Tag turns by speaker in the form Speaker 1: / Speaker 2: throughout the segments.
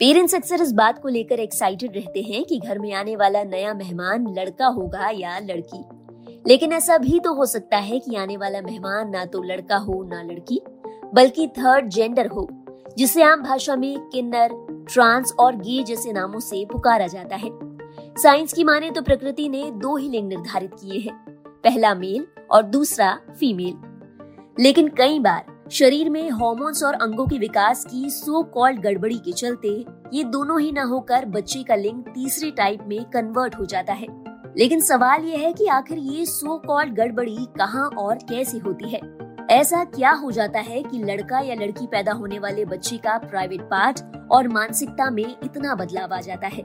Speaker 1: Parents अक्सर इस बात को लेकर एक्साइटेड रहते हैं कि घर में आने वाला नया मेहमान लड़का होगा या लड़की। लेकिन ऐसा भी तो हो सकता है कि आने वाला मेहमान ना तो लड़का हो, ना लड़की, बल्कि थर्ड जेंडर हो, जिसे आम भाषा में किन्नर ट्रांस और गे जैसे नामों से पुकारा जाता है। साइंस की माने तो प्रकृति ने दो ही लिंग निर्धारित किए हैं, पहला मेल और दूसरा फीमेल लेकिन कई बार शरीर में हॉर्मोन्स और अंगों के विकास की सो कॉल्ड गड़बड़ी के चलते ये दोनों ही न होकर बच्चे का लिंग तीसरे टाइप में कन्वर्ट हो जाता है। लेकिन सवाल ये है कि आखिर ये सो कॉल्ड गड़बड़ी कहाँ और कैसे होती है? ऐसा क्या हो जाता है कि लड़का या लड़की पैदा होने वाले बच्चे का प्राइवेट पार्ट और मानसिकता में इतना बदलाव आ जाता है?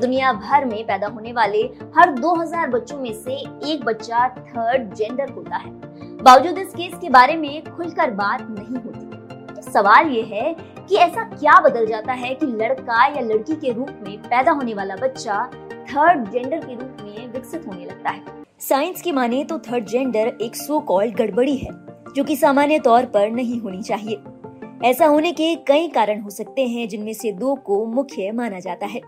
Speaker 1: दुनिया भर में पैदा होने वाले हर 2000 बच्चों में से एक बच्चा थर्ड जेंडर होता है। बावजूद इस केस के बारे में खुलकर बात नहीं होती। तो सवाल ये है कि ऐसा क्या बदल जाता है कि लड़का या लड़की के रूप में पैदा होने वाला बच्चा थर्ड जेंडर के रूप में विकसित होने लगता है? साइंस की माने तो थर्ड जेंडर एक सो कॉल्ड गड़बड़ी है, जो कि सामान्य तौर पर नहीं होनी चाहिए। ऐसा होने के कई कारण हो सकते हैं, जिनमें से दो को मुख्य माना जाता है।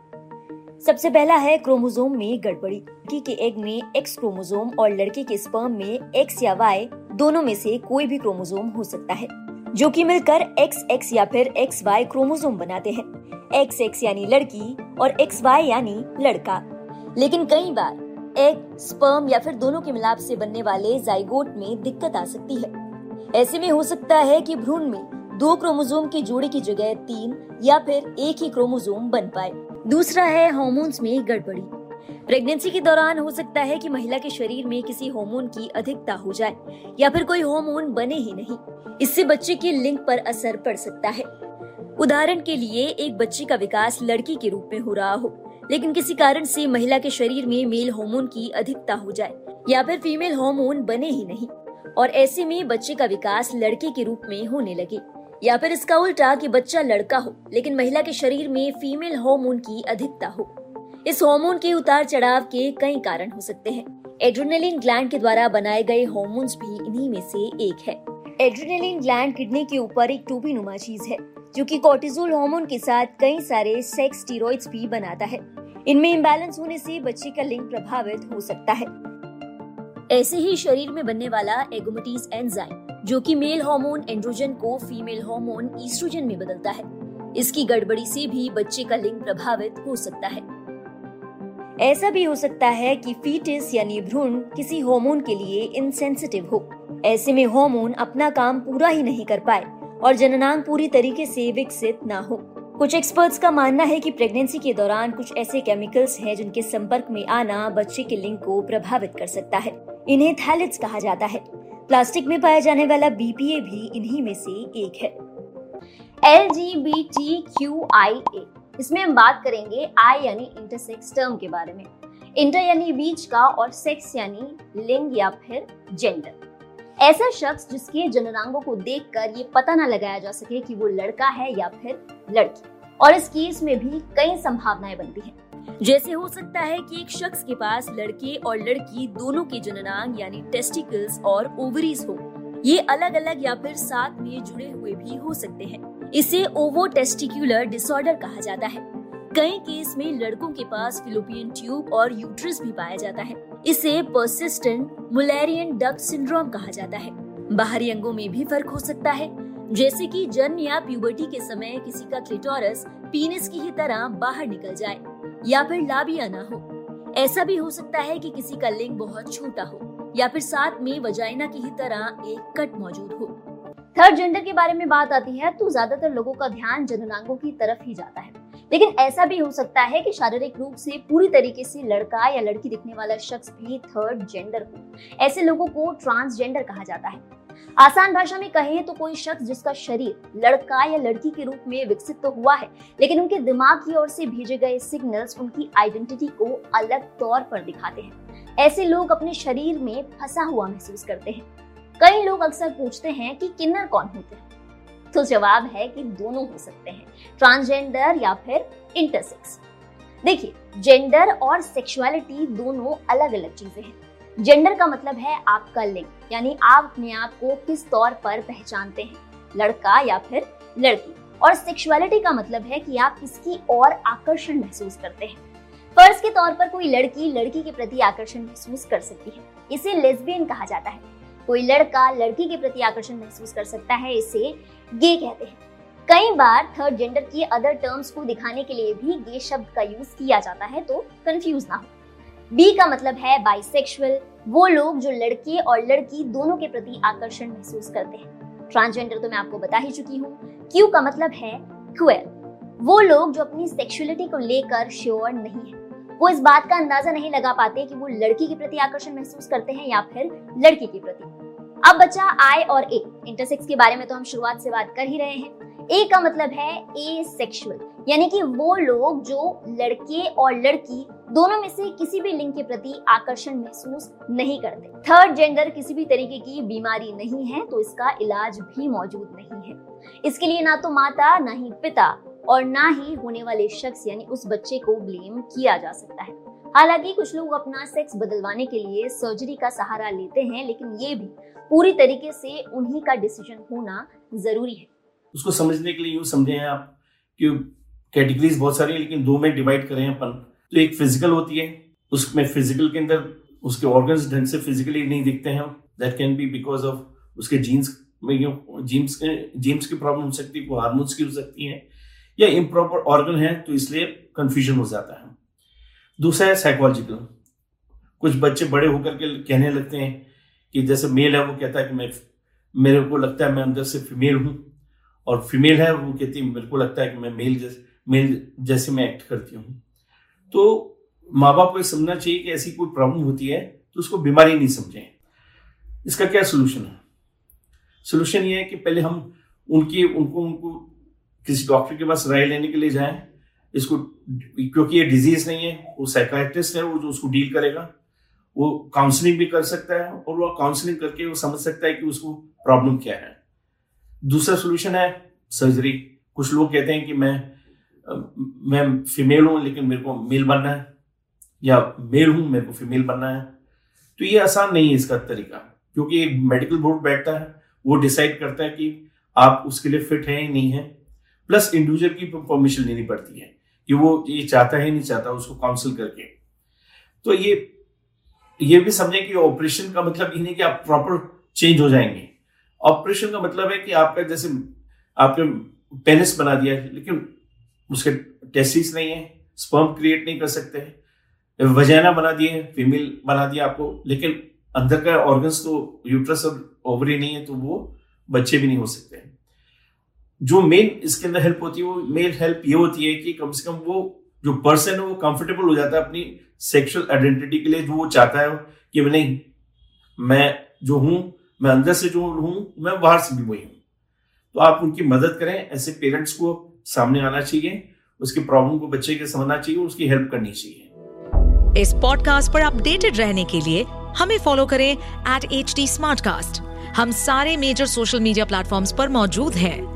Speaker 1: सबसे पहला है क्रोमोसोम में गड़बड़ी। लड़की के एग में एक्स क्रोमोसोम और लड़के के स्पर्म में एक्स या वाई दोनों में से कोई भी क्रोमोसोम हो सकता है, जो कि मिलकर एक्स एक्स या फिर एक्स वाई क्रोमोसोम बनाते हैं। एक्स एक्स यानी लड़की और एक्स वाई यानी लड़का। लेकिन कई बार एग स्पर्म या फिर दोनों के मिलाप से बनने वाले जाइगोट में दिक्कत आ सकती है। ऐसे में हो सकता है कि भ्रूण में दो क्रोमोसोम के जोड़े की जगह तीन या फिर एक ही क्रोमोसोम बन पाए। दूसरा है हार्मोन्स में गड़बड़ी। प्रेगनेंसी के दौरान हो सकता है कि महिला के शरीर में किसी हार्मोन की अधिकता हो जाए, या फिर कोई हार्मोन बने ही नहीं। इससे बच्चे के लिंग पर असर पड़ सकता है। उदाहरण के लिए, एक बच्चे का विकास लड़की के रूप में हो रहा हो, लेकिन किसी कारण से महिला के शरीर में मेल हार्मोन की अधिकता हो जाए, या फिर फीमेल हार्मोन बने ही नहीं, और ऐसे में बच्चे का विकास लड़के के रूप में होने लगे, या फिर इसका उल्टा कि बच्चा लड़का हो, लेकिन महिला के शरीर में फीमेल हार्मोन की अधिकता हो। इस हार्मोन के उतार चढ़ाव के कई कारण हो सकते हैं। एड्रेनलिन ग्लैंड के द्वारा बनाए गए हार्मोन्स भी इन्हीं में से एक है। एड्रेनलिन ग्लैंड किडनी के ऊपर एक टूबी नुमा चीज़ है, जो कि कोर्टिजोल हार्मोन के साथ कई सारे सेक्स स्टीरॉइड्स भी बनाता है। इनमें इम्बैलेंस होने से बच्चे का लिंग प्रभावित हो सकता है। ऐसे ही शरीर में बनने वाला एगोमेटीज एंजाइम जो कि मेल हार्मोन एंड्रोजन को फीमेल हार्मोन ईस्ट्रोजन में बदलता है। इसकी गड़बड़ी से भी बच्चे का लिंग प्रभावित हो सकता है। ऐसा भी हो सकता है कि फीटिस यानी भ्रूण किसी हार्मोन के लिए इनसेंसिटिव हो। ऐसे में हार्मोन अपना काम पूरा ही नहीं कर पाए और जननांग पूरी तरीके से विकसित ना हो। कुछ एक्सपर्ट्स का मानना है कि प्रेगनेंसी के दौरान कुछ ऐसे केमिकल्स हैं जिनके संपर्क में आना बच्चे के लिंग को प्रभावित कर सकता है। इन्हें थैलिट्स कहा जाता है। प्लास्टिक में पाया जाने वाला बीपीए भी इन्हीं में से एक है। L G B T Q I A इसमें हम बात करेंगे आई यानी इंटरसेक्स टर्म के बारे में। इंटर यानी बीच का और सेक्स यानी लिंग या फिर जेंडर ऐसा शख्स जिसके जननांगों को देखकर ये पता ना लगाया जा सके कि वो लड़का है या फिर लड़की, और इस केस में भी कई संभावनाएँ बनती हैं। जैसे हो सकता है कि एक शख्स के पास लड़के और लड़की दोनों के जननांग यानी टेस्टिकल्स और ओवरीज हो। ये अलग अलग या फिर साथ में जुड़े हुए भी हो सकते हैं। इसे ओवो टेस्टिकुलर डिसऑर्डर कहा जाता है। कई केस में लड़कों के पास फिलोपियन ट्यूब और यूट्रस भी पाया जाता है। इसे परसिस्टेंट मुलेरियन डक्ट सिंड्रोम कहा जाता है। बाहरी अंगों में भी फ़र्क हो सकता है। जैसे कि जन्म या प्यूबर्टी के समय किसी का क्लिटोरस पीनिस की ही तरह बाहर निकल जाए, या फिर लाबिया ना हो। ऐसा भी हो सकता है कि किसी का लिंग बहुत छोटा हो, या फिर साथ में वजाइना की ही तरह एक कट मौजूद हो। थर्ड जेंडर के बारे में बात आती है तो ज़्यादातर लोगों का ध्यान जननांगों की तरफ़ ही जाता है। लेकिन ऐसा भी हो सकता है कि शारीरिक रूप से पूरी तरीके से लड़का या लड़की दिखने वाला शख्स भी थर्ड जेंडर हो। ऐसे लोगों को ट्रांसजेंडर कहा जाता है। आसान भाषा में कहें तो कोई शख्स जिसका शरीर लड़का या लड़की के रूप में विकसित तो हुआ है, लेकिन उनके दिमाग की ओर से भेजे गए सिग्नल्स उनकी आइडेंटिटी को अलग तौर पर दिखाते हैं। ऐसे लोग अपने शरीर में फंसा हुआ महसूस करते हैं। कई लोग अक्सर पूछते हैं कि किन्नर कौन होते हैं? तो जवाब है कि दोनों हो सकते हैं, ट्रांसजेंडर या फिर इंटरसेक्स। देखिए, जेंडर और सेक्सुअलिटी दोनों अलग अलग चीज़ें हैं। जेंडर का मतलब है आपका लिंग, यानी आप अपने आप को किस तौर पर पहचानते हैं, लड़का या फिर लड़की। और सेक्सुअलिटी का मतलब है कि आप किसकी और आकर्षण महसूस करते हैं। फ़र्ज़ के तौर पर कोई लड़की लड़की के प्रति आकर्षण महसूस कर सकती है। इसे लेस्बियन कहा जाता है। कोई लड़का लड़की के प्रति आकर्षण महसूस कर सकता है, इसे गे कहते हैं। कई बार थर्ड जेंडर की अदर टर्म्स को दिखाने के लिए भी गे शब्द का यूज़ किया जाता है तो कंफ्यूज ना हो। बी का मतलब है बाइसेक्सुअल वो लोग जो लड़के और लड़की दोनों के प्रति आकर्षण महसूस करते हैं। ट्रांसजेंडर तो मैं आपको बता ही चुकी हूँ। क्यू का मतलब है क्वेर वो लोग जो अपनी सेक्सुअलिटी को लेकर श्योर नहीं है। वो इस बात का अंदाज़ा नहीं लगा पाते कि वो लड़की के प्रति आकर्षण महसूस करते हैं या फिर लड़की के प्रति। अब बचा आई और ए इंटरसेक्स के बारे में तो हम शुरुआत से बात कर ही रहे हैं। ए का मतलब है ए सेक्सुअल यानी कि वो लोग जो लड़के और लड़की दोनों में से किसी भी लिंग के प्रति आकर्षण महसूस नहीं करते। थर्ड जेंडर किसी भी तरीके की बीमारी नहीं है तो इसका इलाज भी मौजूद नहीं है। इसके लिए ना तो माता, ना ही पिता। और ना ही होने वाले शख्स, यानी उस बच्चे को ब्लेम किया जा सकता है। हालाँकि कुछ लोग अपना सेक्स बदलवाने के लिए सर्जरी का सहारा लेते हैं, लेकिन ये भी पूरी तरीके से उन्हीं का डिसीज़न होना ज़रूरी है।
Speaker 2: उसको समझने के लिए यूँ समझे आप कि कैटेगरीज बहुत सारी है, लेकिन दो में डिवाइड करें अपन। तो एक फ़िज़िकल होती है, उसमें फ़िज़िकल के अंदर उसके ऑर्गन्स ढंग से फिजिकली नहीं दिखते हैं। That can be because of उसके जीन्स में जीम्स के जीम्स की प्रॉब्लम हो सकती है की हो सकती है। या इम्प्रॉपर ऑर्गन है तो इसलिए कंफ्यूजन हो जाता है। दूसरा है साइकोलॉजिकल कुछ बच्चे बड़े होकर के कहने लगते हैं कि जैसे मेल है, वो कहता है कि मैं, मेरे को लगता है मैं अंदर से फीमेल हूँ, और फीमेल है, वो कहती है मेरे को लगता है कि मैं मेल जैसे मेल जैसे मैं एक्ट करती हूँ। तो माँ बाप को समझना चाहिए कि ऐसी कोई प्रॉब्लम होती है तो उसको बीमारी नहीं समझें। इसका क्या सोल्यूशन है? सोल्यूशन ये है कि पहले हम उनकी, उनको उनको किसी डॉक्टर के पास राय लेने के लिए जाएँ, इसको, क्योंकि ये डिज़ीज़ नहीं है, वो साइकाट्रिस्ट है, वो जो उसको डील करेगा, वो काउंसलिंग भी कर सकता है, और वो काउंसलिंग करके वो समझ सकता है कि उसको प्रॉब्लम क्या है। दूसरा सोल्यूशन है सर्जरी कुछ लोग कहते हैं कि मैं मैं फीमेल हूँ, लेकिन मेरे को मेल बनना है, या मेल हूँ, मेरे को फीमेल बनना है। तो ये आसान नहीं है इसका तरीका, क्योंकि एक मेडिकल बोर्ड बैठता है, वो डिसाइड करता है कि आप उसके लिए फिट है या नहीं है। प्लस इंडिविजुअल की परमिशन लेनी पड़ती है। कि वो, ये चाहता है, नहीं चाहता, उसको काउंसिल करके। तो ये ये भी समझें कि ऑपरेशन का मतलब ये नहीं कि आप प्रॉपर चेंज हो जाएँगे। ऑपरेशन का मतलब है कि आपका जैसे, आपने पेनिस बना दिया है लेकिन उसके टेस्टिस नहीं है स्पर्म क्रिएट नहीं कर सकते हैं। वजैना बना दिए फीमेल बना दिया आपको, लेकिन अंदर का ऑर्गन्स तो यूट्रस और ओवरी नहीं है तो वो बच्चे भी नहीं हो सकते जो मेन इसके अंदर हेल्प होती है, वो मेन हेल्प ये होती है कि कम से कम वो जो पर्सन है, वो कंफर्टेबल हो जाता है अपनी सेक्सुअल आइडेंटिटी के लिए जो वो चाहता है कि नहीं, मैं जो हूँ, मैं अंदर से जो हूँ, मैं बाहर से भी वही हूँ। तो आप उनकी मदद करें, ऐसे पेरेंट्स को सामने आना चाहिए, उसकी प्रॉब्लम को बच्चे के समझना चाहिए, उसकी हेल्प करनी चाहिए।
Speaker 3: इस पॉडकास्ट पर अपडेटेड रहने के लिए हमें फॉलो करें एट एच हम सारे मेजर सोशल मीडिया प्लेटफॉर्म्स पर मौजूद हैं।